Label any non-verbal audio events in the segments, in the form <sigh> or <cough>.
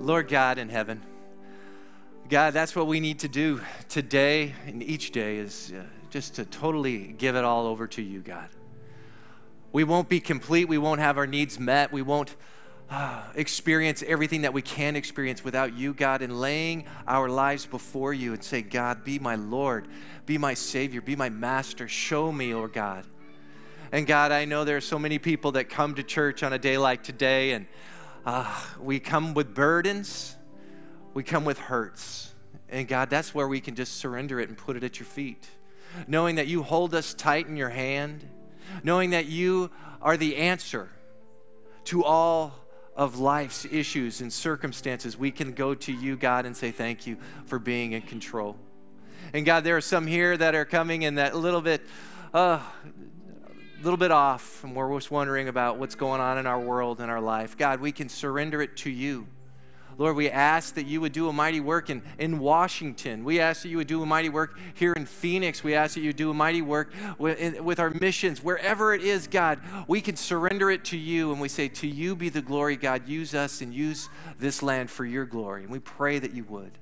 Lord God in heaven, God, that's what we need to do today and each day is uh, just to totally give it all over to you, God. We won't be complete. We won't have our needs met. We won't uh, experience everything that we can experience without you, God, and laying our lives before you and say, God, be my Lord, be my Savior, be my Master. Show me, Lord God. And God, I know there are so many people that come to church on a day like today, and uh, we come with burdens, we come with hurts. And God, that's where we can just surrender it and put it at your feet. Knowing that you hold us tight in your hand, knowing that you are the answer to all of life's issues and circumstances, we can go to you, God, and say thank you for being in control. And God, there are some here that are coming in that little bit, uh, little bit off, and we're just wondering about what's going on in our world and our life. God, we can surrender it to you. Lord, we ask that you would do a mighty work in, in Washington. We ask that you would do a mighty work here in Phoenix. We ask that you do a mighty work with, in, with our missions. Wherever it is, God, we can surrender it to you and we say, To you be the glory, God. Use us and use this land for your glory. And we pray that you would.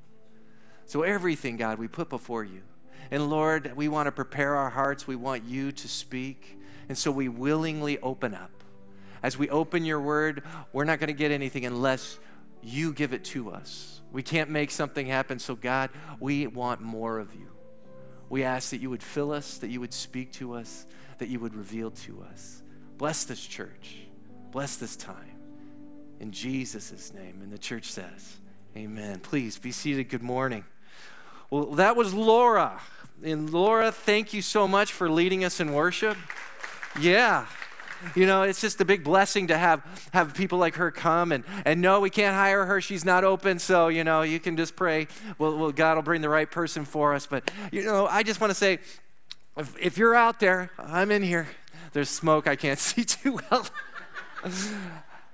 So, everything, God, we put before you. And Lord, we want to prepare our hearts. We want you to speak. And so we willingly open up. As we open your word, we're not going to get anything unless you give it to us. We can't make something happen. So, God, we want more of you. We ask that you would fill us, that you would speak to us, that you would reveal to us. Bless this church. Bless this time. In Jesus' name. And the church says, Amen. Please be seated. Good morning. Well, that was Laura. And Laura, thank you so much for leading us in worship. Yeah. You know, it's just a big blessing to have have people like her come and and no, we can't hire her. She's not open, so you know, you can just pray. Well, well God will bring the right person for us. But you know, I just want to say, if, if you're out there, I'm in here. There's smoke. I can't <laughs> see too well.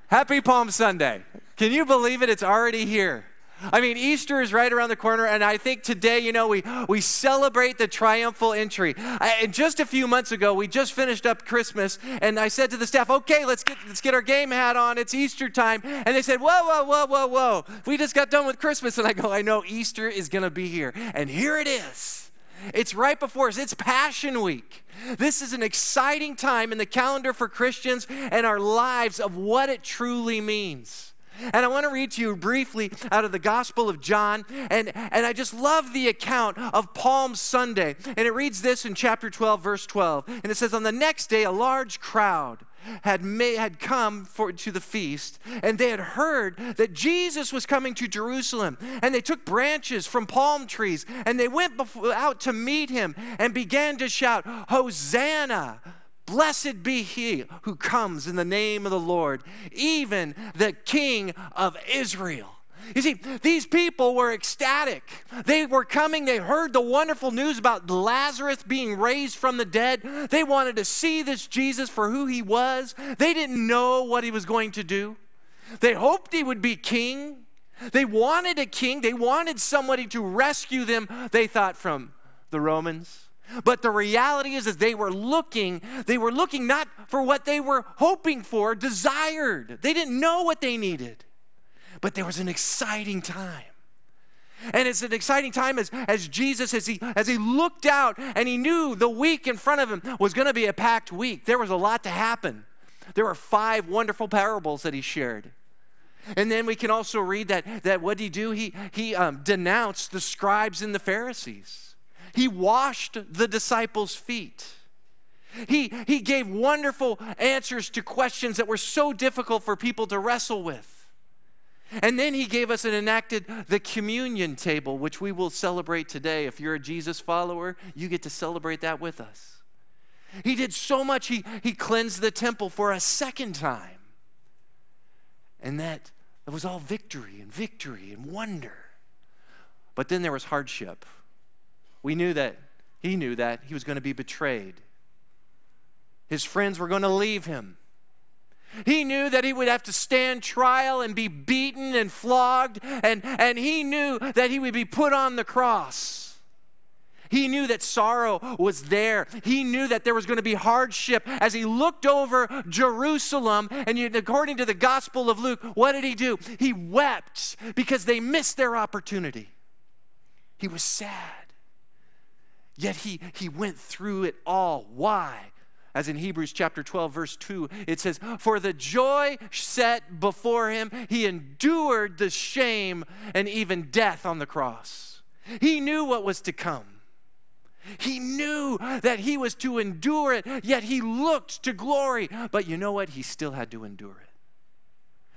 Happy Palm Sunday. Can you believe it? It's already here. I mean, Easter is right around the corner, and I think today, you know, we, we celebrate the triumphal entry. I, and just a few months ago, we just finished up Christmas, and I said to the staff, okay, let's get, let's get our game hat on. It's Easter time. And they said, whoa, whoa, whoa, whoa, whoa. We just got done with Christmas. And I go, I know Easter is going to be here. And here it is. It's right before us. It's Passion Week. This is an exciting time in the calendar for Christians and our lives of what it truly means. And I want to read to you briefly out of the Gospel of John. And, and I just love the account of Palm Sunday. And it reads this in chapter 12, verse 12. And it says, On the next day, a large crowd had, made, had come for, to the feast, and they had heard that Jesus was coming to Jerusalem. And they took branches from palm trees, and they went before, out to meet him and began to shout, Hosanna! Blessed be he who comes in the name of the Lord, even the King of Israel. You see, these people were ecstatic. They were coming, they heard the wonderful news about Lazarus being raised from the dead. They wanted to see this Jesus for who he was. They didn't know what he was going to do. They hoped he would be king. They wanted a king, they wanted somebody to rescue them, they thought, from the Romans but the reality is, is they were looking, they were looking not for what they were hoping for, desired. They didn't know what they needed. But there was an exciting time. And it's an exciting time as, as Jesus, as he, as he looked out and he knew the week in front of him was going to be a packed week. There was a lot to happen. There were five wonderful parables that he shared. And then we can also read that, that what did he do? He, he um, denounced the scribes and the Pharisees. He washed the disciples' feet. He, he gave wonderful answers to questions that were so difficult for people to wrestle with. And then he gave us and enacted the communion table, which we will celebrate today. If you're a Jesus follower, you get to celebrate that with us. He did so much, he, he cleansed the temple for a second time. And that it was all victory and victory and wonder. But then there was hardship. We knew that. He knew that. He was going to be betrayed. His friends were going to leave him. He knew that he would have to stand trial and be beaten and flogged, and, and he knew that he would be put on the cross. He knew that sorrow was there. He knew that there was going to be hardship as he looked over Jerusalem. And according to the Gospel of Luke, what did he do? He wept because they missed their opportunity. He was sad. Yet he, he went through it all. Why? As in Hebrews chapter 12, verse 2, it says, For the joy set before him, he endured the shame and even death on the cross. He knew what was to come. He knew that he was to endure it, yet he looked to glory. But you know what? He still had to endure it.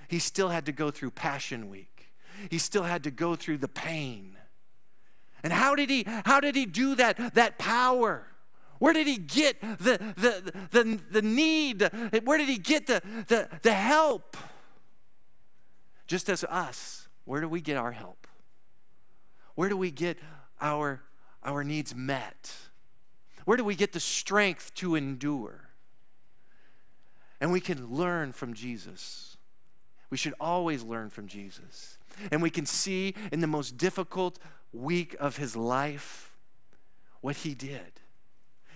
He still had to go through Passion Week, he still had to go through the pain. And how did he how did he do that that power? Where did he get the the the, the need? Where did he get the, the the help? Just as us, where do we get our help? Where do we get our our needs met? Where do we get the strength to endure? And we can learn from Jesus. We should always learn from Jesus. And we can see in the most difficult week of his life what he did.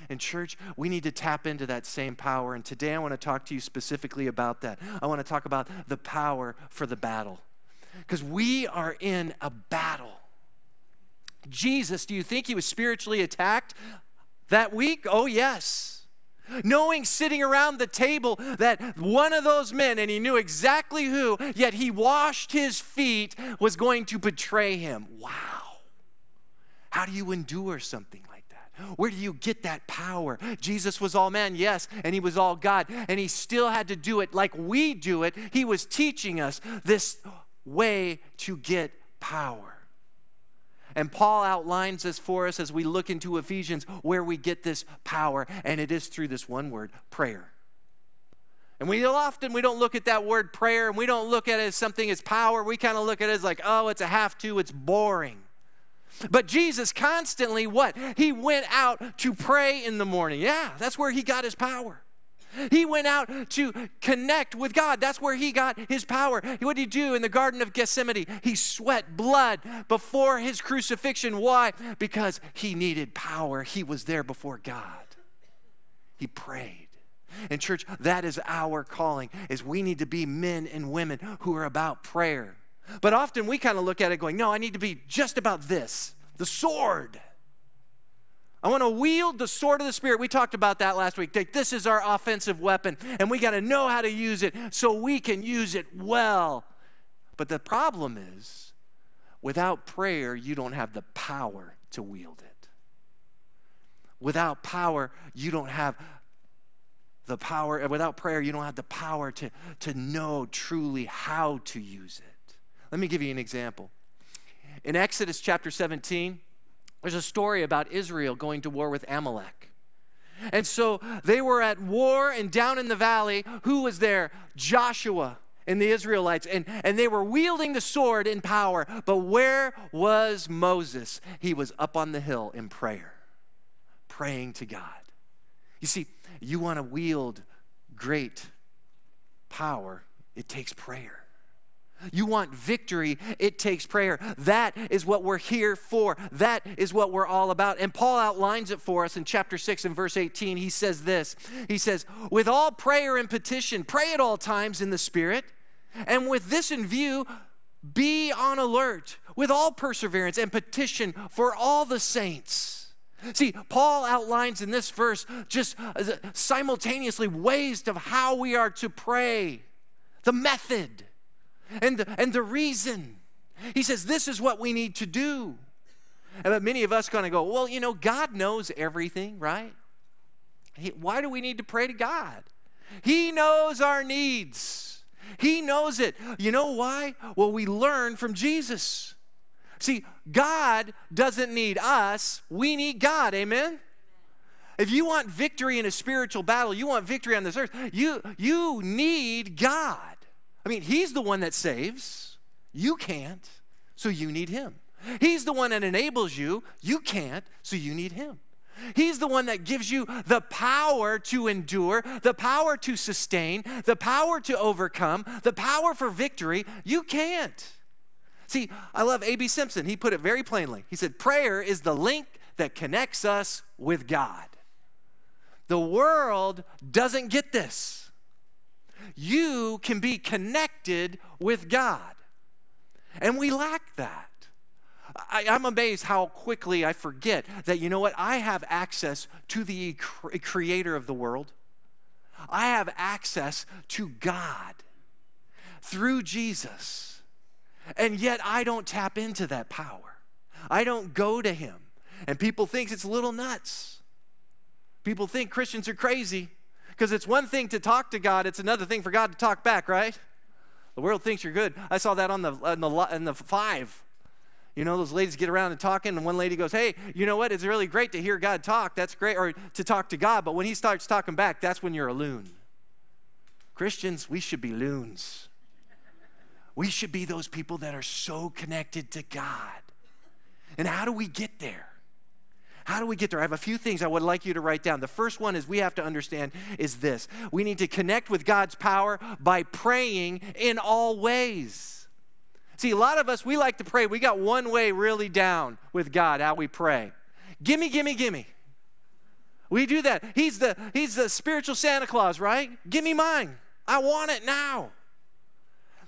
And, church, we need to tap into that same power. And today I want to talk to you specifically about that. I want to talk about the power for the battle. Because we are in a battle. Jesus, do you think he was spiritually attacked that week? Oh, yes knowing sitting around the table that one of those men, and he knew exactly who, yet he washed his feet, was going to betray him. Wow. How do you endure something like that? Where do you get that power? Jesus was all man, yes, and he was all God, and he still had to do it like we do it. He was teaching us this way to get power. And Paul outlines this for us as we look into Ephesians where we get this power, and it is through this one word prayer. And we often we don't look at that word prayer and we don't look at it as something as power. We kind of look at it as like, oh, it's a have to, it's boring. But Jesus constantly what? He went out to pray in the morning. Yeah, that's where he got his power. He went out to connect with God. That's where he got his power. What did he do in the Garden of Gethsemane? He sweat blood before his crucifixion. Why? Because he needed power. He was there before God. He prayed. And church, that is our calling is we need to be men and women who are about prayer. But often we kind of look at it going, no, I need to be just about this the sword. I want to wield the sword of the Spirit. We talked about that last week. This is our offensive weapon, and we got to know how to use it so we can use it well. But the problem is, without prayer, you don't have the power to wield it. Without power, you don't have the power, without prayer, you don't have the power to, to know truly how to use it. Let me give you an example. In Exodus chapter 17, there's a story about Israel going to war with Amalek. And so they were at war, and down in the valley, who was there? Joshua and the Israelites. And, and they were wielding the sword in power. But where was Moses? He was up on the hill in prayer, praying to God. You see, you want to wield great power, it takes prayer. You want victory, it takes prayer. That is what we're here for. That is what we're all about. And Paul outlines it for us in chapter 6 and verse 18. He says this He says, With all prayer and petition, pray at all times in the Spirit, and with this in view, be on alert with all perseverance and petition for all the saints. See, Paul outlines in this verse just uh, simultaneously ways of how we are to pray, the method and the, and the reason. He says, This is what we need to do. But many of us kind of go, Well, you know, God knows everything, right? He, why do we need to pray to God? He knows our needs. He knows it. You know why? Well, we learn from Jesus. See, God doesn't need us, we need God. Amen? If you want victory in a spiritual battle, you want victory on this earth, you, you need God. I mean, He's the one that saves. You can't, so you need Him. He's the one that enables you. You can't, so you need Him. He's the one that gives you the power to endure, the power to sustain, the power to overcome, the power for victory. You can't. See, I love A.B. Simpson. He put it very plainly. He said, Prayer is the link that connects us with God. The world doesn't get this. You can be connected with God. And we lack that. I, am amazed how quickly I forget that, you know what? I have access to the creator of the world. I have access to God through Jesus. And yet I don't tap into that power. I don't go to him. And people think it's little nuts. People think Christians are crazy because it's one thing to talk to God, it's another thing for God to talk back, right? The world thinks you're good. I saw that on the, on the, on the five. You know, those ladies get around and talking, and one lady goes, Hey, you know what? It's really great to hear God talk. That's great, or to talk to God. But when He starts talking back, that's when you're a loon. Christians, we should be loons. We should be those people that are so connected to God. And how do we get there? How do we get there? I have a few things I would like you to write down. The first one is we have to understand is this. We need to connect with God's power by praying in all ways. See, a lot of us we like to pray. We got one way really down with God how we pray. Gimme, gimme, gimme. We do that. He's the he's the spiritual Santa Claus, right? Give me mine. I want it now.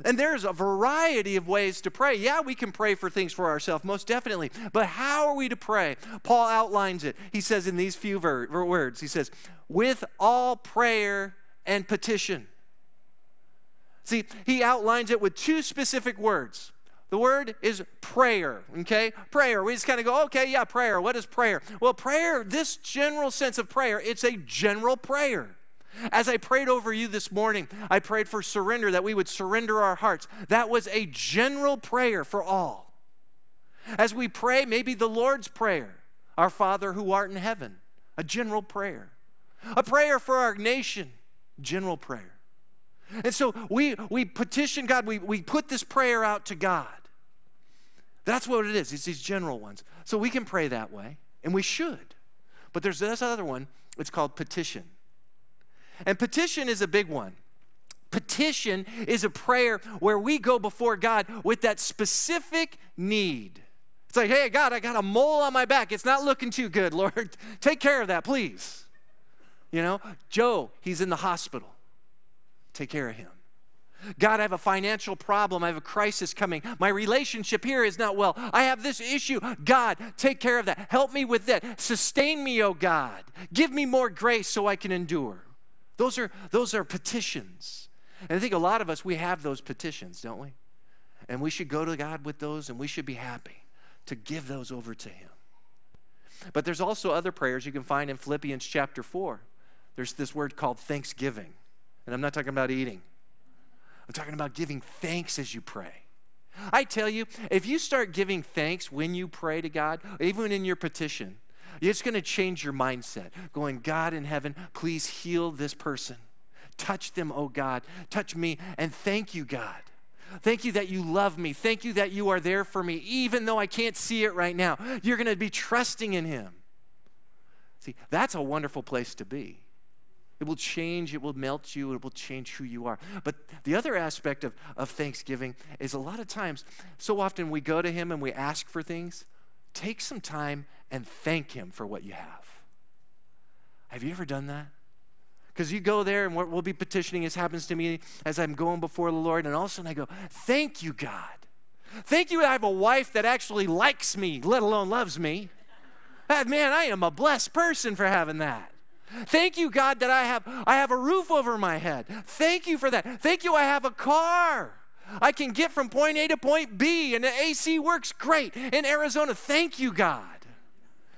And there's a variety of ways to pray. Yeah, we can pray for things for ourselves, most definitely. But how are we to pray? Paul outlines it. He says in these few ver- words, he says, with all prayer and petition. See, he outlines it with two specific words. The word is prayer, okay? Prayer. We just kind of go, okay, yeah, prayer. What is prayer? Well, prayer, this general sense of prayer, it's a general prayer. As I prayed over you this morning, I prayed for surrender, that we would surrender our hearts. That was a general prayer for all. As we pray, maybe the Lord's Prayer, Our Father who art in heaven, a general prayer. A prayer for our nation, general prayer. And so we, we petition God, we, we put this prayer out to God. That's what it is, it's these general ones. So we can pray that way, and we should. But there's this other one, it's called petition. And petition is a big one. Petition is a prayer where we go before God with that specific need. It's like, hey, God, I got a mole on my back. It's not looking too good, <laughs> Lord. Take care of that, please. You know, Joe, he's in the hospital. Take care of him. God, I have a financial problem. I have a crisis coming. My relationship here is not well. I have this issue. God, take care of that. Help me with that. Sustain me, oh God. Give me more grace so I can endure. Those are, those are petitions. And I think a lot of us, we have those petitions, don't we? And we should go to God with those and we should be happy to give those over to Him. But there's also other prayers you can find in Philippians chapter 4. There's this word called thanksgiving. And I'm not talking about eating, I'm talking about giving thanks as you pray. I tell you, if you start giving thanks when you pray to God, even in your petition, it's going to change your mindset. Going, God in heaven, please heal this person. Touch them, oh God. Touch me. And thank you, God. Thank you that you love me. Thank you that you are there for me, even though I can't see it right now. You're going to be trusting in Him. See, that's a wonderful place to be. It will change, it will melt you, it will change who you are. But the other aspect of, of Thanksgiving is a lot of times, so often we go to Him and we ask for things. Take some time and thank Him for what you have. Have you ever done that? Because you go there and we'll be petitioning. This happens to me as I'm going before the Lord, and all of a sudden I go, Thank you, God. Thank you I have a wife that actually likes me, let alone loves me. That, man, I am a blessed person for having that. Thank you, God, that I have I have a roof over my head. Thank you for that. Thank you, I have a car. I can get from point A to point B, and the AC works great in Arizona. Thank you, God.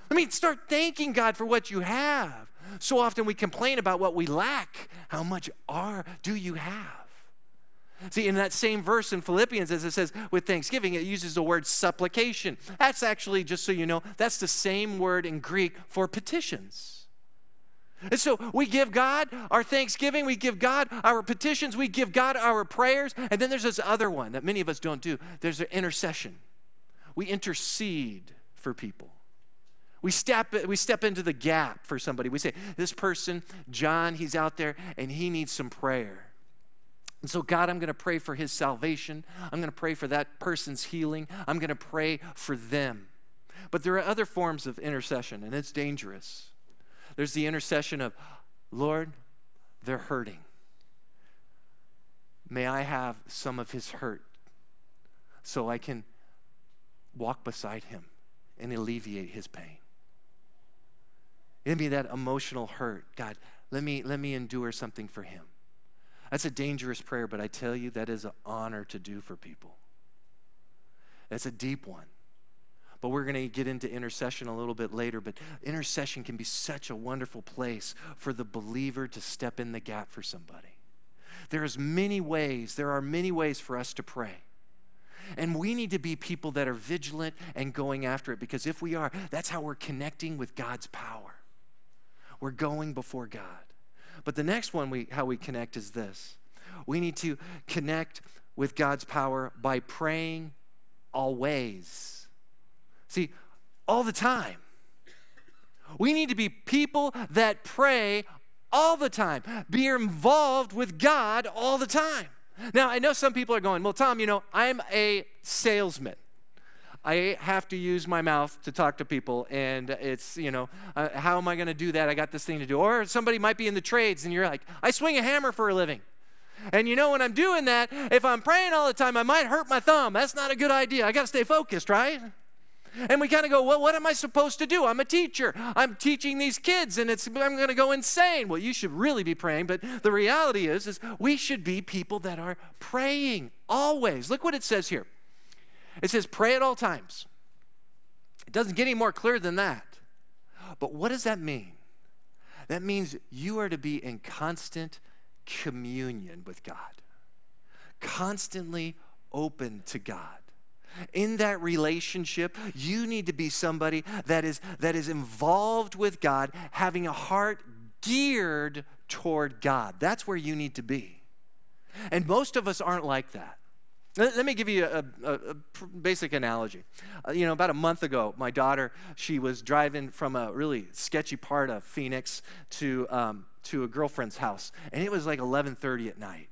I mean, start thanking God for what you have. So often we complain about what we lack. How much are do you have? See, in that same verse in Philippians, as it says with thanksgiving, it uses the word supplication. That's actually, just so you know, that's the same word in Greek for petitions. And so we give God our thanksgiving, we give God our petitions, we give God our prayers, and then there's this other one that many of us don't do. There's an intercession. We intercede for people. We step, we step into the gap for somebody. We say, This person, John, he's out there and he needs some prayer. And so, God, I'm going to pray for his salvation. I'm going to pray for that person's healing. I'm going to pray for them. But there are other forms of intercession, and it's dangerous. There's the intercession of, Lord, they're hurting. May I have some of his hurt so I can walk beside him and alleviate his pain. Give me that emotional hurt. God, let me, let me endure something for him. That's a dangerous prayer, but I tell you, that is an honor to do for people. That's a deep one. But we're going to get into intercession a little bit later. But intercession can be such a wonderful place for the believer to step in the gap for somebody. There's many ways, there are many ways for us to pray. And we need to be people that are vigilant and going after it because if we are, that's how we're connecting with God's power. We're going before God. But the next one we how we connect is this. We need to connect with God's power by praying always. See, all the time. We need to be people that pray all the time, be involved with God all the time. Now, I know some people are going, Well, Tom, you know, I'm a salesman. I have to use my mouth to talk to people, and it's, you know, uh, how am I going to do that? I got this thing to do. Or somebody might be in the trades, and you're like, I swing a hammer for a living. And you know, when I'm doing that, if I'm praying all the time, I might hurt my thumb. That's not a good idea. I got to stay focused, right? And we kind of go, well, what am I supposed to do? I'm a teacher. I'm teaching these kids, and it's I'm going to go insane. Well, you should really be praying, but the reality is, is we should be people that are praying always. Look what it says here. It says, pray at all times. It doesn't get any more clear than that. But what does that mean? That means you are to be in constant communion with God, constantly open to God in that relationship you need to be somebody that is that is involved with god having a heart geared toward god that's where you need to be and most of us aren't like that let, me give you a, a, a basic analogy. Uh, you know, about a month ago, my daughter, she was driving from a really sketchy part of Phoenix to, um, to a girlfriend's house, and it was like 11.30 at night.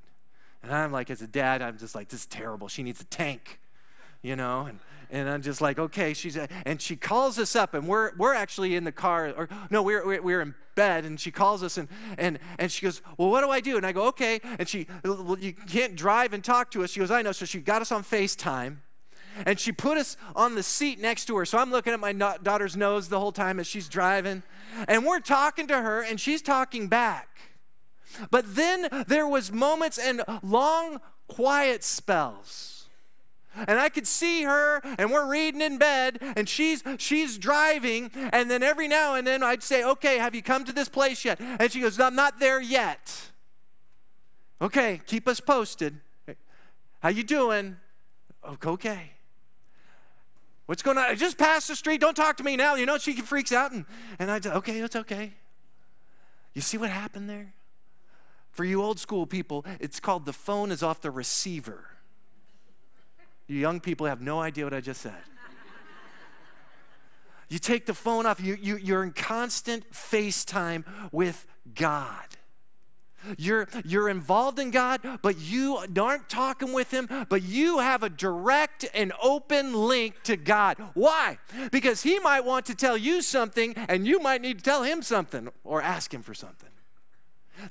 And I'm like, as a dad, I'm just like, this is terrible. She needs a tank you know, and, and I'm just like, okay, she's, and she calls us up, and we're, we're actually in the car, or no, we're, we're in bed, and she calls us, and, and, and she goes, well, what do I do? And I go, okay, and she, well, you can't drive and talk to us. She goes, I know, so she got us on FaceTime, and she put us on the seat next to her. So I'm looking at my daughter's nose the whole time as she's driving, and we're talking to her, and she's talking back. But then there was moments and long quiet spells and I could see her and we're reading in bed and she's she's driving and then every now and then I'd say, "Okay, have you come to this place yet?" And she goes, "I'm not there yet." Okay, keep us posted. How you doing? Okay. What's going on? I just passed the street. Don't talk to me now. You know, she freaks out and, and I say, okay, it's okay. You see what happened there? For you old school people, it's called the phone is off the receiver. You young people have no idea what I just said. you take the phone off, you, you, you're in constant FaceTime with God. You're, you're involved in God, but you aren't talking with Him, but you have a direct and open link to God. Why? Because He might want to tell you something, and you might need to tell Him something or ask Him for something.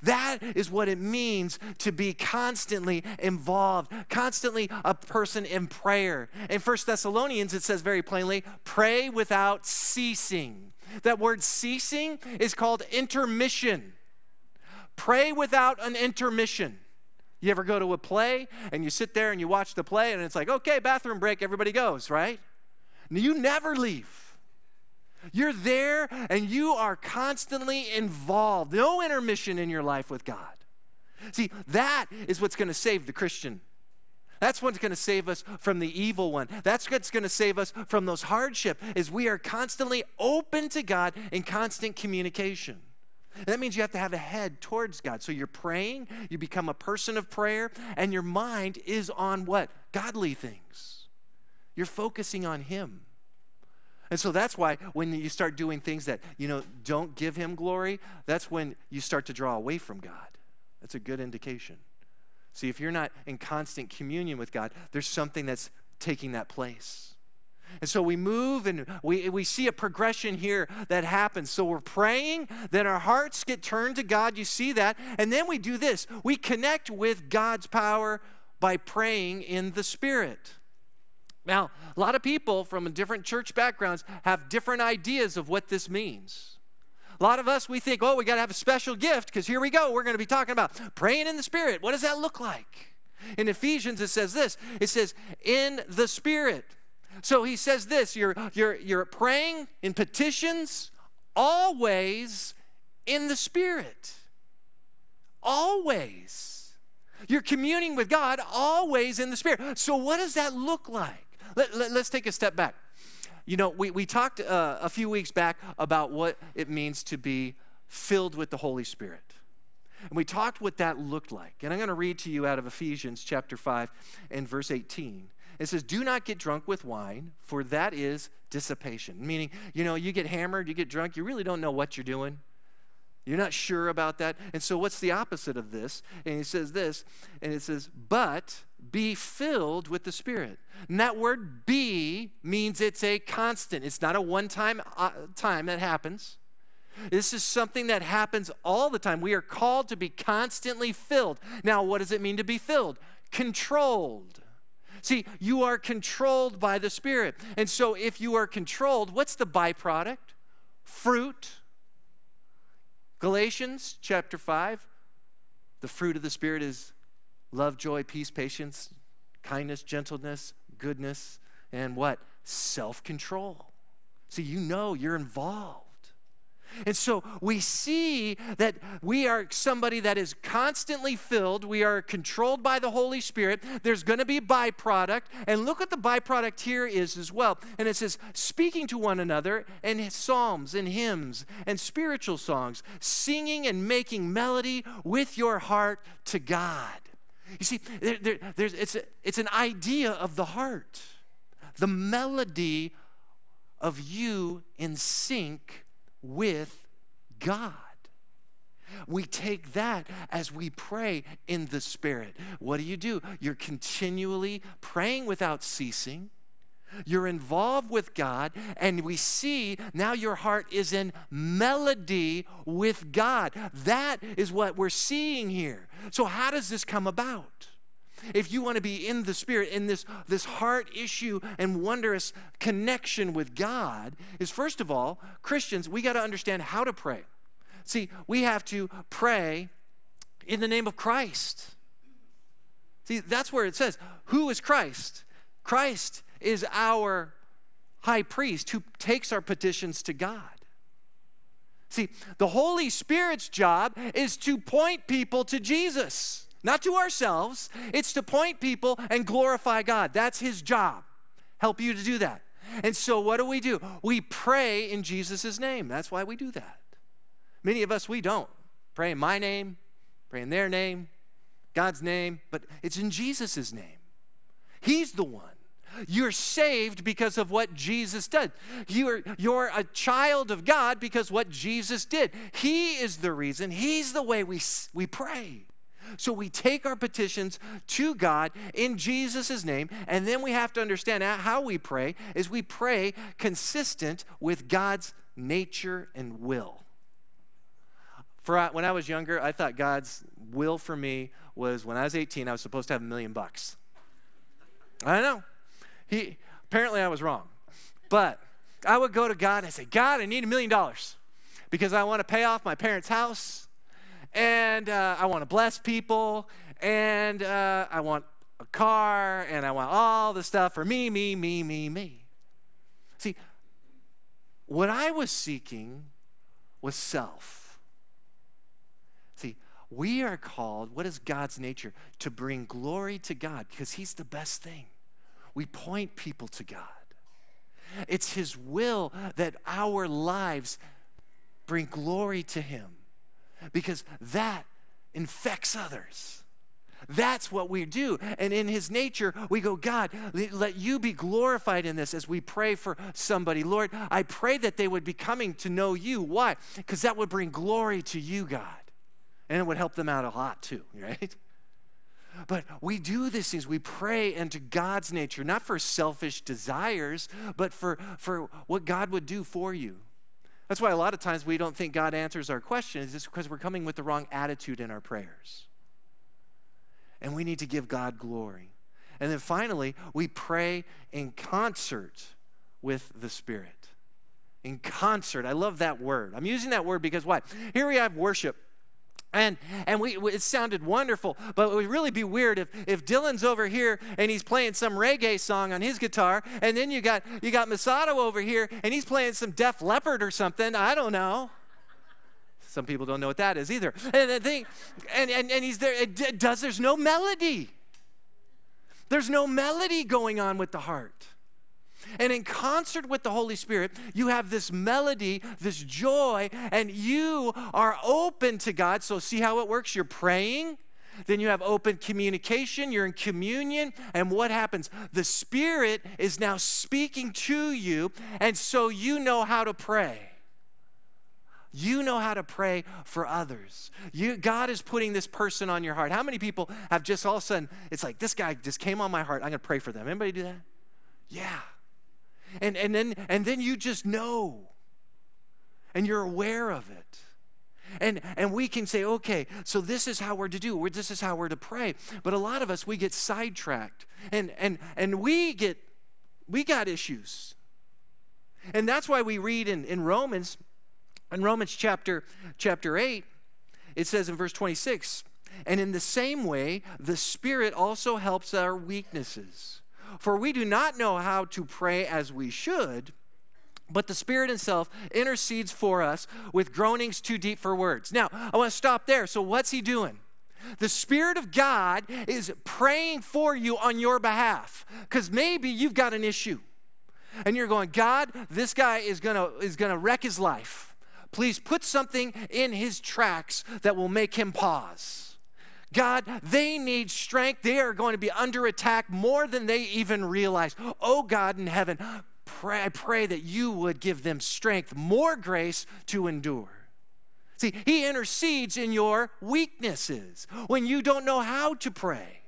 That is what it means to be constantly involved, constantly a person in prayer. In First Thessalonians, it says very plainly, pray without ceasing. That word ceasing is called intermission. Pray without an intermission. You ever go to a play and you sit there and you watch the play and it's like, okay, bathroom break, everybody goes, right? You never leave. You're there and you are constantly involved. No intermission in your life with God. See, that is what's going to save the Christian. That's what's going to save us from the evil one. That's what's going to save us from those hardship is we are constantly open to God in constant communication. That means you have to have a head towards God. So you're praying, you become a person of prayer, and your mind is on what? Godly things. You're focusing on Him. And so that's why when you start doing things that, you know, don't give him glory, that's when you start to draw away from God. That's a good indication. See, if you're not in constant communion with God, there's something that's taking that place. And so we move and we, we see a progression here that happens. So we're praying, then our hearts get turned to God. You see that. And then we do this we connect with God's power by praying in the Spirit. Now, a lot of people from different church backgrounds have different ideas of what this means. A lot of us, we think, oh, we got to have a special gift because here we go. We're going to be talking about praying in the Spirit. What does that look like? In Ephesians, it says this it says, in the Spirit. So he says this you're, you're, you're praying in petitions always in the Spirit. Always. You're communing with God always in the Spirit. So, what does that look like? Let, let, us take a step back. You know, we, we talked uh, a few weeks back about what it means to be filled with the Holy Spirit. And we talked what that looked like. And I'm going to read to you out of Ephesians chapter 5 and verse 18. It says, Do not get drunk with wine, for that is dissipation. Meaning, you know, you get hammered, you get drunk, you really don't know what you're doing. You're not sure about that. And so, what's the opposite of this? And he says this, and it says, But be filled with the Spirit. And that word be means it's a constant, it's not a one time uh, time that happens. This is something that happens all the time. We are called to be constantly filled. Now, what does it mean to be filled? Controlled. See, you are controlled by the Spirit. And so, if you are controlled, what's the byproduct? Fruit. Galatians chapter 5, the fruit of the Spirit is love, joy, peace, patience, kindness, gentleness, goodness, and what? Self control. See, you know you're involved. And so we see that we are somebody that is constantly filled. We are controlled by the Holy Spirit. There's going to be byproduct. And look what the byproduct here is as well. And it says, speaking to one another and psalms and hymns and spiritual songs, singing and making melody with your heart to God. You see, there, there, there's, it's, a, it's an idea of the heart, the melody of you in sync with God. We take that as we pray in the Spirit. What do you do? You're continually praying without ceasing. You're involved with God, and we see now your heart is in melody with God. That is what we're seeing here. So, how does this come about? if you want to be in the spirit in this this heart issue and wondrous connection with god is first of all christians we got to understand how to pray see we have to pray in the name of christ see that's where it says who is christ christ is our high priest who takes our petitions to god See, the Holy Spirit's job is to point people to Jesus not to ourselves. It's to point people and glorify God. That's his job. Help you to do that. And so, what do we do? We pray in Jesus' name. That's why we do that. Many of us, we don't. Pray in my name, pray in their name, God's name, but it's in Jesus' name. He's the one. You're saved because of what Jesus did. You're, you're a child of God because what Jesus did. He is the reason, He's the way we, we pray. So we take our petitions to God in Jesus' name, and then we have to understand how we pray is we pray consistent with God's nature and will. For uh, when I was younger, I thought God's will for me was when I was 18, I was supposed to have a million bucks. I don't know. He apparently I was wrong. But I would go to God and say, God, I need a million dollars because I want to pay off my parents' house and uh, I want to bless people, and uh, I want a car, and I want all the stuff for me, me, me, me, me. See, what I was seeking was self. See, we are called, what is God's nature? To bring glory to God because He's the best thing. We point people to God. It's His will that our lives bring glory to Him because that infects others. That's what we do. And in his nature, we go, God, let you be glorified in this as we pray for somebody. Lord, I pray that they would be coming to know you. Why? Because that would bring glory to you, God. And it would help them out a lot too, <laughs> right? But we do these things. We pray into God's nature, not for selfish desires, but for, for what God would do for you. That's why a lot of times we don't think God answers our questions, is because we're coming with the wrong attitude in our prayers. And we need to give God glory. And then finally, we pray in concert with the Spirit. In concert. I love that word. I'm using that word because why? Here we have worship. And, and we, it sounded wonderful, but it would really be weird if, if Dylan's over here and he's playing some reggae song on his guitar, and then you got, you got Masato over here and he's playing some Def Leppard or something. I don't know. Some people don't know what that is either. And, the thing, and, and, and he's there, it does, there's no melody. There's no melody going on with the heart. And in concert with the Holy Spirit, you have this melody, this joy, and you are open to God. So, see how it works? You're praying, then you have open communication, you're in communion, and what happens? The Spirit is now speaking to you, and so you know how to pray. You know how to pray for others. You, God is putting this person on your heart. How many people have just all of a sudden, it's like, this guy just came on my heart. I'm going to pray for them. Anybody do that? Yeah and, and, then, and then you just know and you're aware of it. And, and we can say, okay, so this is how we're to do, this is how we're to pray. But a lot of us, we get sidetracked and, and, and we get, we got issues. And that's why we read in, in Romans, in Romans chapter, chapter 8, it says in verse 26, and in the same way, the Spirit also helps our weaknesses. For we do not know how to pray as we should, but the Spirit Himself intercedes for us with groanings too deep for words. Now, I want to stop there. So, what's He doing? The Spirit of God is praying for you on your behalf because maybe you've got an issue and you're going, God, this guy is gonna, is gonna wreck his life. Please put something in his tracks that will make him pause. God, they need strength. They are going to be under attack more than they even realize. Oh, God in heaven, pray, I pray that you would give them strength, more grace to endure. See, He intercedes in your weaknesses when you don't know how to pray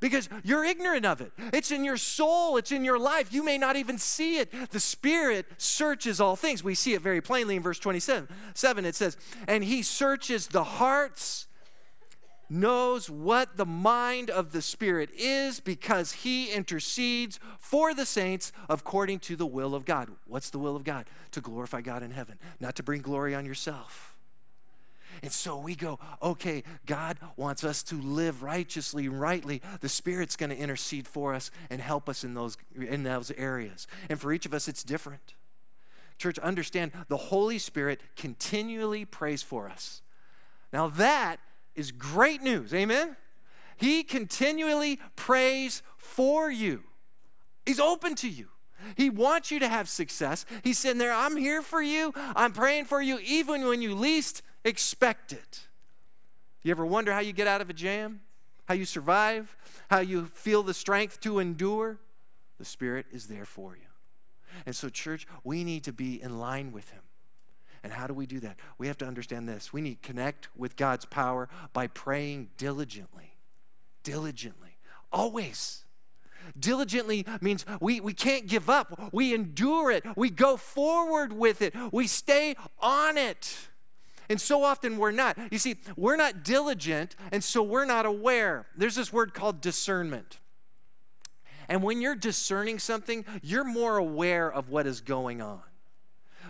because you're ignorant of it. It's in your soul, it's in your life. You may not even see it. The Spirit searches all things. We see it very plainly in verse 27. Seven, it says, And He searches the hearts knows what the mind of the Spirit is because he intercedes for the saints according to the will of God. What's the will of God? To glorify God in heaven, not to bring glory on yourself. And so we go, okay, God wants us to live righteously rightly. The Spirit's going to intercede for us and help us in those, in those areas. And for each of us, it's different. Church, understand the Holy Spirit continually prays for us. Now, that is great news. Amen? He continually prays for you, He's open to you. He wants you to have success. He's sitting there, I'm here for you. I'm praying for you even when you least expect it. You ever wonder how you get out of a jam? How you survive? How you feel the strength to endure? The Spirit is there for you. And so, church, we need to be in line with Him. And how do we do that? We have to understand this. We need to connect with God's power by praying diligently. Diligently. Always. Diligently means we, we can't give up. We endure it. We go forward with it. We stay on it. And so often we're not. You see, we're not diligent, and so we're not aware. There's this word called discernment. And when you're discerning something, you're more aware of what is going on.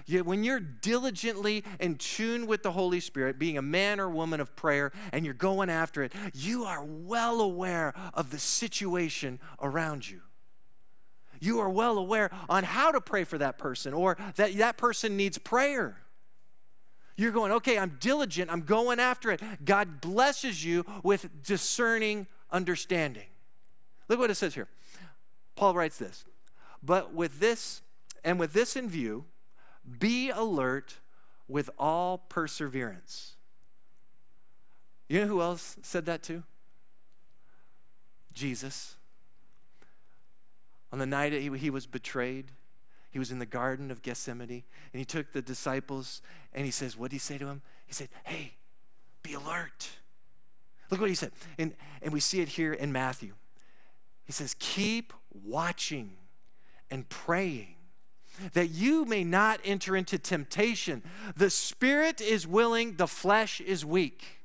When you're diligently in tune with the Holy Spirit, being a man or woman of prayer, and you're going after it, you are well aware of the situation around you. You are well aware on how to pray for that person or that that person needs prayer. You're going, okay, I'm diligent, I'm going after it. God blesses you with discerning understanding. Look what it says here. Paul writes this, but with this, and with this in view, be alert with all perseverance. You know who else said that too? Jesus. On the night he, he was betrayed, he was in the Garden of Gethsemane, and he took the disciples and he says, What did he say to him? He said, Hey, be alert. Look what he said. And, and we see it here in Matthew. He says, Keep watching and praying that you may not enter into temptation. The spirit is willing, the flesh is weak.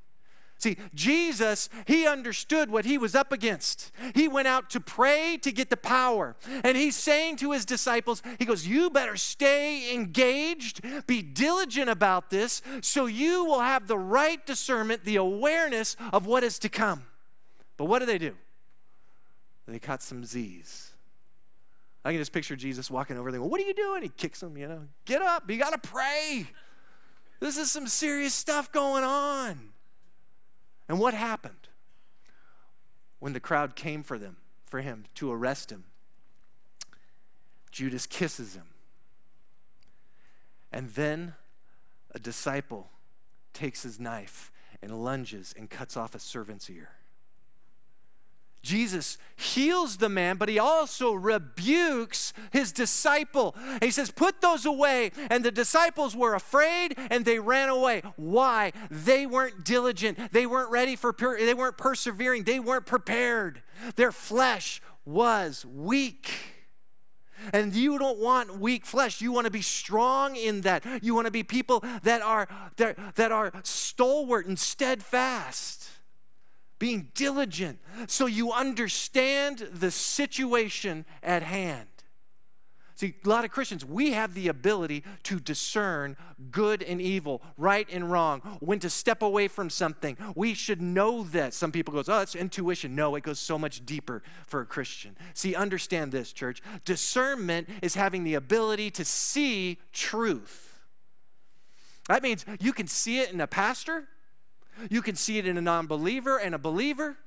See, Jesus, he understood what he was up against. He went out to pray to get the power. And he's saying to his disciples, he goes, You better stay engaged, be diligent about this, so you will have the right discernment, the awareness of what is to come. But what do they do? They caught some Z's. I can just picture Jesus walking over there. Well, what are you doing? He kicks him, you know. Get up. You got to pray. This is some serious stuff going on. And what happened when the crowd came for them, for him to arrest him? Judas kisses him. And then a disciple takes his knife and lunges and cuts off a servant's ear. Jesus heals the man, but he also rebukes his disciple. He says, Put those away. And the disciples were afraid and they ran away. Why? They weren't diligent. They weren't ready for, they weren't persevering. They weren't prepared. Their flesh was weak. And you don't want weak flesh. You want to be strong in that. You want to be people that are, that, that are stalwart and steadfast being diligent so you understand the situation at hand. See, a lot of Christians, we have the ability to discern good and evil, right and wrong, when to step away from something. We should know that. Some people go, oh, that's intuition. No, it goes so much deeper for a Christian. See, understand this, church. Discernment is having the ability to see truth. That means you can see it in a pastor, you can see it in a non believer and a believer.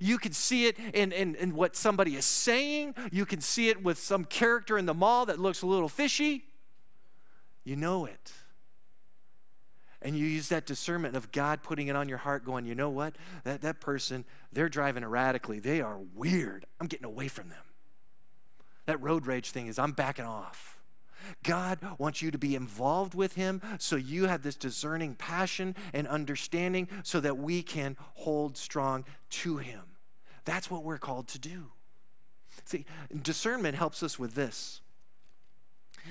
You can see it in, in, in, what somebody is saying. You can see it with some character in the mall that looks a little fishy. You know it. And you use that discernment of God putting it on your heart, going, you know what? That, that person, they're driving erratically. They are weird. I'm getting away from them. That road rage thing is, I'm backing off. God wants you to be involved with Him so you have this discerning passion and understanding so that we can hold strong to Him. That's what we're called to do. See, discernment helps us with this.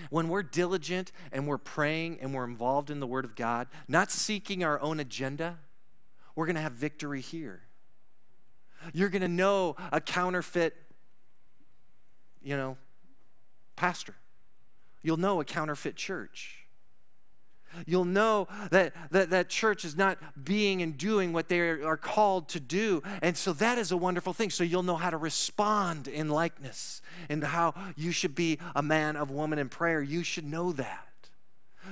When we're diligent and we're praying and we're involved in the Word of God, not seeking our own agenda, we're going to have victory here. You're going to know a counterfeit, you know, pastor. You'll know a counterfeit church. You'll know that, that that church is not being and doing what they are called to do. And so that is a wonderful thing. So you'll know how to respond in likeness and how you should be a man, of woman in prayer. You should know that.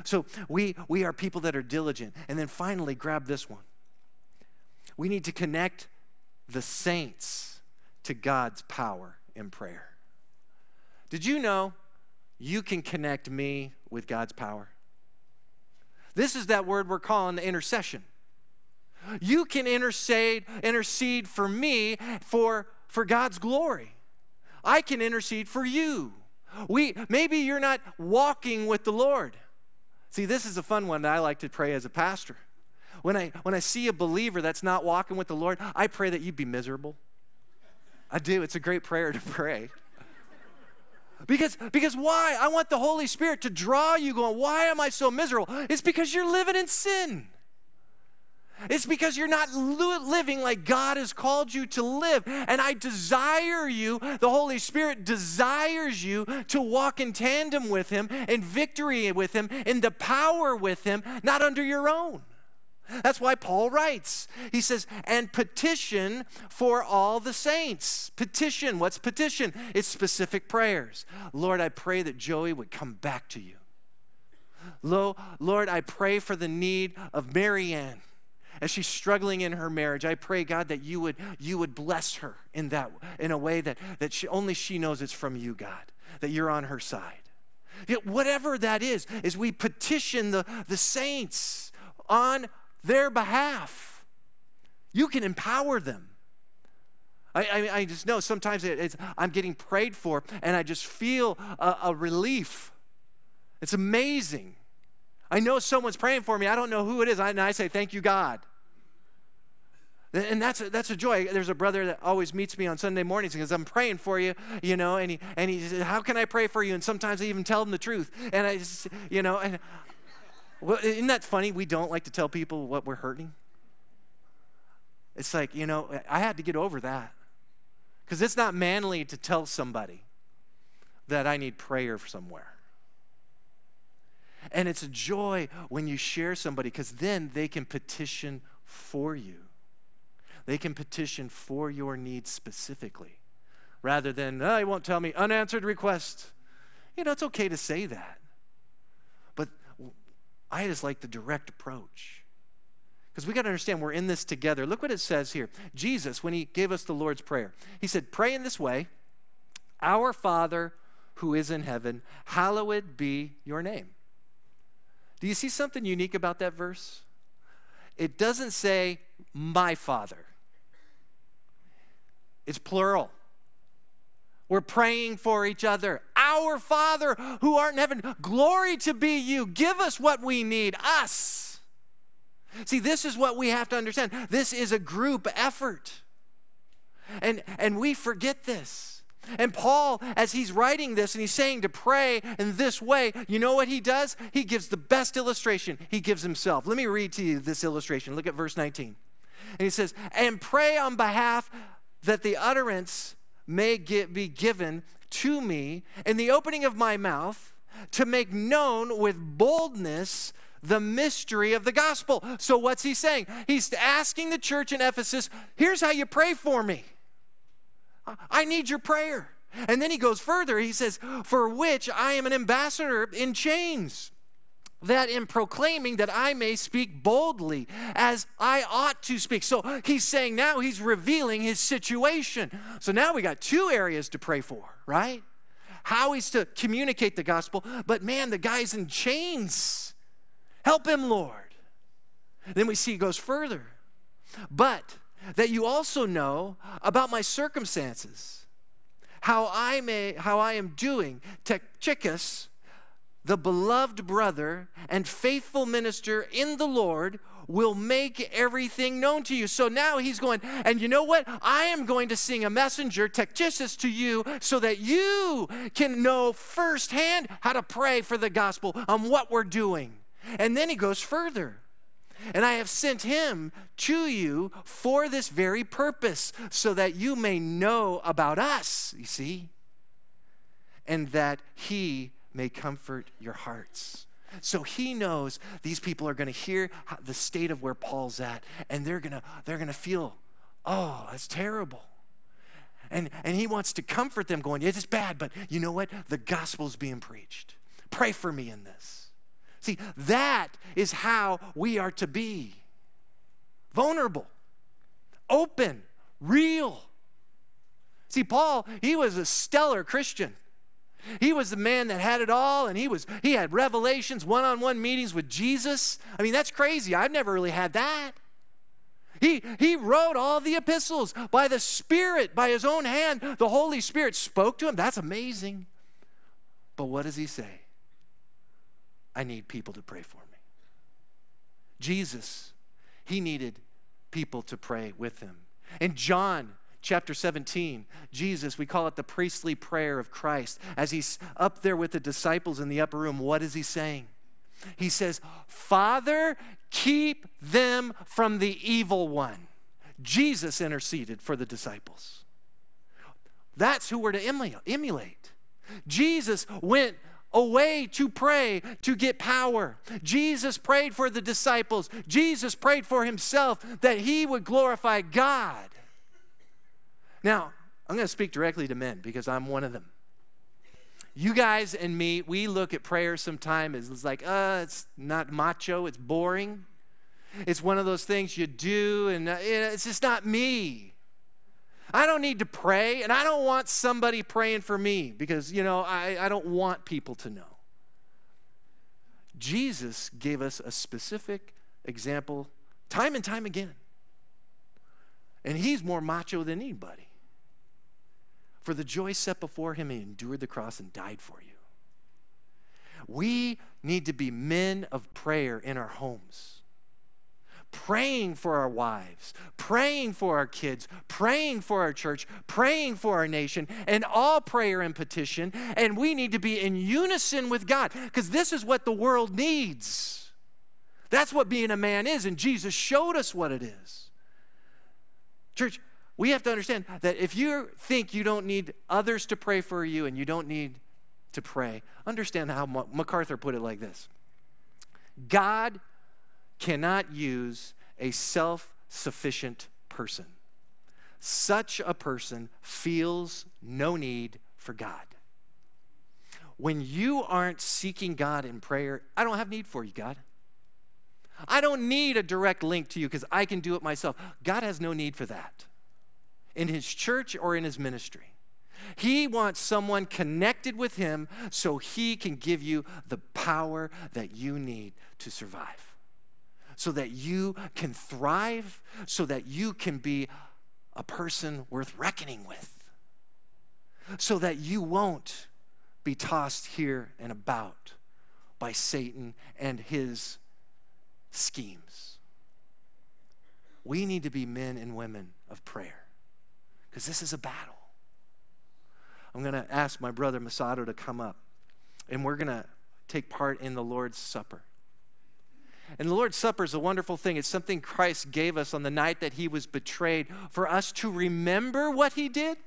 So we, we are people that are diligent. And then finally, grab this one. We need to connect the saints to God's power in prayer. Did you know you can connect me with God's power. This is that word we're calling the intercession. You can intercede, intercede for me for, for God's glory. I can intercede for you. We maybe you're not walking with the Lord. See, this is a fun one that I like to pray as a pastor. When I when I see a believer that's not walking with the Lord, I pray that you be miserable. I do. It's a great prayer to pray. Because, because why? I want the Holy Spirit to draw you going, why am I so miserable? It's because you're living in sin. It's because you're not living like God has called you to live. And I desire you, the Holy Spirit desires you to walk in tandem with Him, in victory with Him, in the power with Him, not under your own. That's why Paul writes. He says, and petition for all the saints. Petition. What's petition? It's specific prayers. Lord, I pray that Joey would come back to you. Lord, I pray for the need of Marianne as she's struggling in her marriage. I pray, God, that you would, you would bless her in that in a way that, that she, only she knows it's from you, God, that you're on her side. Yet whatever that is, is we petition the, the saints on their behalf. You can empower them. I, I, I just know sometimes it, I'm getting prayed for and I just feel a, a relief. It's amazing. I know someone's praying for me. I don't know who it is. I, and I say, Thank you, God. And that's a, that's a joy. There's a brother that always meets me on Sunday mornings because I'm praying for you, you know, and he, and he says, How can I pray for you? And sometimes I even tell him the truth. And I just, you know, and well, isn't that funny? We don't like to tell people what we're hurting. It's like, you know, I had to get over that because it's not manly to tell somebody that I need prayer somewhere. And it's a joy when you share somebody because then they can petition for you. They can petition for your needs specifically rather than, oh, he won't tell me, unanswered request. You know, it's okay to say that. I just like the direct approach. Because we got to understand we're in this together. Look what it says here. Jesus, when he gave us the Lord's Prayer, he said, Pray in this way Our Father who is in heaven, hallowed be your name. Do you see something unique about that verse? It doesn't say, My Father. It's plural. We're praying for each other. Our Father who art in heaven, glory to be you. Give us what we need, us. See, this is what we have to understand. This is a group effort. And, and we forget this. And Paul, as he's writing this and he's saying to pray in this way, you know what he does? He gives the best illustration. He gives himself. Let me read to you this illustration. Look at verse 19. And he says, And pray on behalf that the utterance may get, be given to me in the opening of my mouth to make known with boldness the mystery of the gospel. So, what's he saying? He's asking the church in Ephesus, here's how you pray for me. I need your prayer. And then he goes further. He says, For which I am an ambassador in chains that in proclaiming that I may speak boldly as I ought to speak. So he's saying now he's revealing his situation. So now we got two areas to pray for, right? How he's to communicate the gospel, but man, the guy's in chains. Help him, Lord. Then we see he goes further. But that you also know about my circumstances, how I may how I am doing. Tychicus the beloved brother and faithful minister in the Lord will make everything known to you. So now he's going, and you know what? I am going to sing a messenger, Tychicus, to you so that you can know firsthand how to pray for the gospel on what we're doing. And then he goes further. And I have sent him to you for this very purpose, so that you may know about us, you see, and that he may comfort your hearts. So he knows these people are going to hear the state of where Paul's at, and they're going to they're going to feel, oh, that's terrible. And, and he wants to comfort them, going, it's bad, but you know what? The gospel's being preached. Pray for me in this. See, that is how we are to be vulnerable, open, real. See, Paul, he was a stellar Christian. He was the man that had it all, and he was he had revelations, one-on-one meetings with Jesus. I mean, that's crazy. I've never really had that. He, he wrote all the epistles by the Spirit, by his own hand. The Holy Spirit spoke to him. That's amazing. But what does he say? I need people to pray for me. Jesus, he needed people to pray with him. And John, chapter 17, Jesus, we call it the priestly prayer of Christ. As he's up there with the disciples in the upper room, what is he saying? He says, Father, keep them from the evil one. Jesus interceded for the disciples. That's who we're to emulate. Jesus went away to pray to get power. Jesus prayed for the disciples. Jesus prayed for himself that he would glorify God. Now, I'm going to speak directly to men because I'm one of them. You guys and me, we look at prayer sometimes as like, uh, it's not macho, it's boring. It's one of those things you do, and uh, it's just not me. I don't need to pray, and I don't want somebody praying for me because, you know, I, I don't want people to know. Jesus gave us a specific example time and time again. And he's more macho than anybody. For the joy set before him, he endured the cross and died for you. We need to be men of prayer in our homes. praying for our wives, praying for our kids, praying for our church, praying for our nation, and all prayer and petition. And we need to be in unison with God because this is what the world needs. That's what being a man is, and Jesus showed us what it is. Church, we have to understand that if you think you don't need others to pray for you and you don't need to pray, understand how MacArthur put it like this God cannot use a self sufficient person. Such a person feels no need for God. When you aren't seeking God in prayer, I don't have need for you, God. I don't need a direct link to you because I can do it myself. God has no need for that in his church or in his ministry. He wants someone connected with him so he can give you the power that you need to survive, so that you can thrive, so that you can be a person worth reckoning with, so that you won't be tossed here and about by Satan and his schemes. We need to be men and women of prayer because this is a battle. I'm going to ask my brother Masato to come up, and we're going to take part in the Lord's Supper. And the Lord's Supper is a wonderful thing. It's something Christ gave us on the night that he was betrayed for us to remember what he did,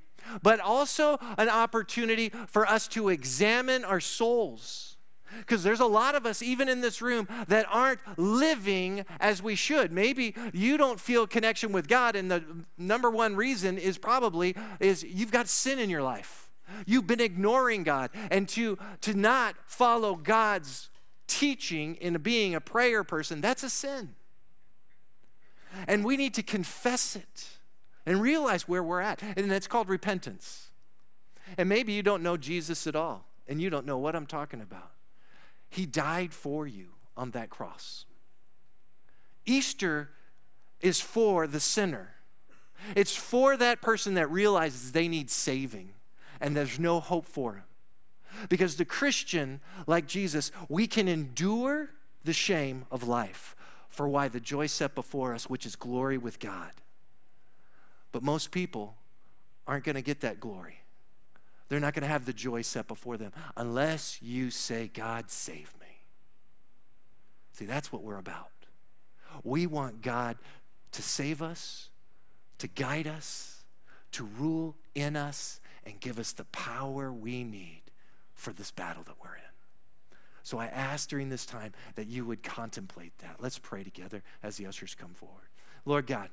but also an opportunity for us to examine our souls because there's a lot of us, even in this room, that aren't living as we should. Maybe you don't feel connection with God, and the number one reason is probably is you've got sin in your life. You've been ignoring God, and to to not follow God's teaching in being a prayer person, that's a sin. And we need to confess it and realize where we're at. And that's called repentance. And maybe you don't know Jesus at all, and you don't know what I'm talking about. He died for you on that cross. Easter is for the sinner. It's for that person that realizes they need saving and there's no hope for him. Because the Christian, like Jesus, we can endure the shame of life for why the joy set before us, which is glory with God. But most people aren't going to get that glory. They're not going to have the joy set before them unless you say, God, save me. See, that's what we're about. We want God to save us, to guide us, to rule in us, and give us the power we need for this battle that we're in. So I ask during this time that you would contemplate that. Let's pray together as the ushers come forward. Lord God,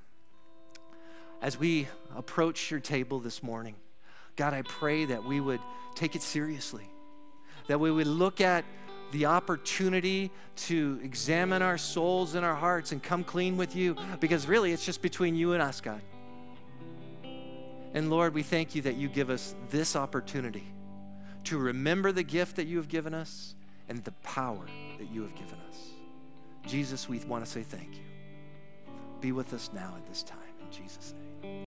as we approach your table this morning, God, I pray that we would take it seriously, that we would look at the opportunity to examine our souls and our hearts and come clean with you because really it's just between you and us, God. And Lord, we thank you that you give us this opportunity to remember the gift that you have given us and the power that you have given us. Jesus, we want to say thank you. Be with us now at this time. In Jesus' name.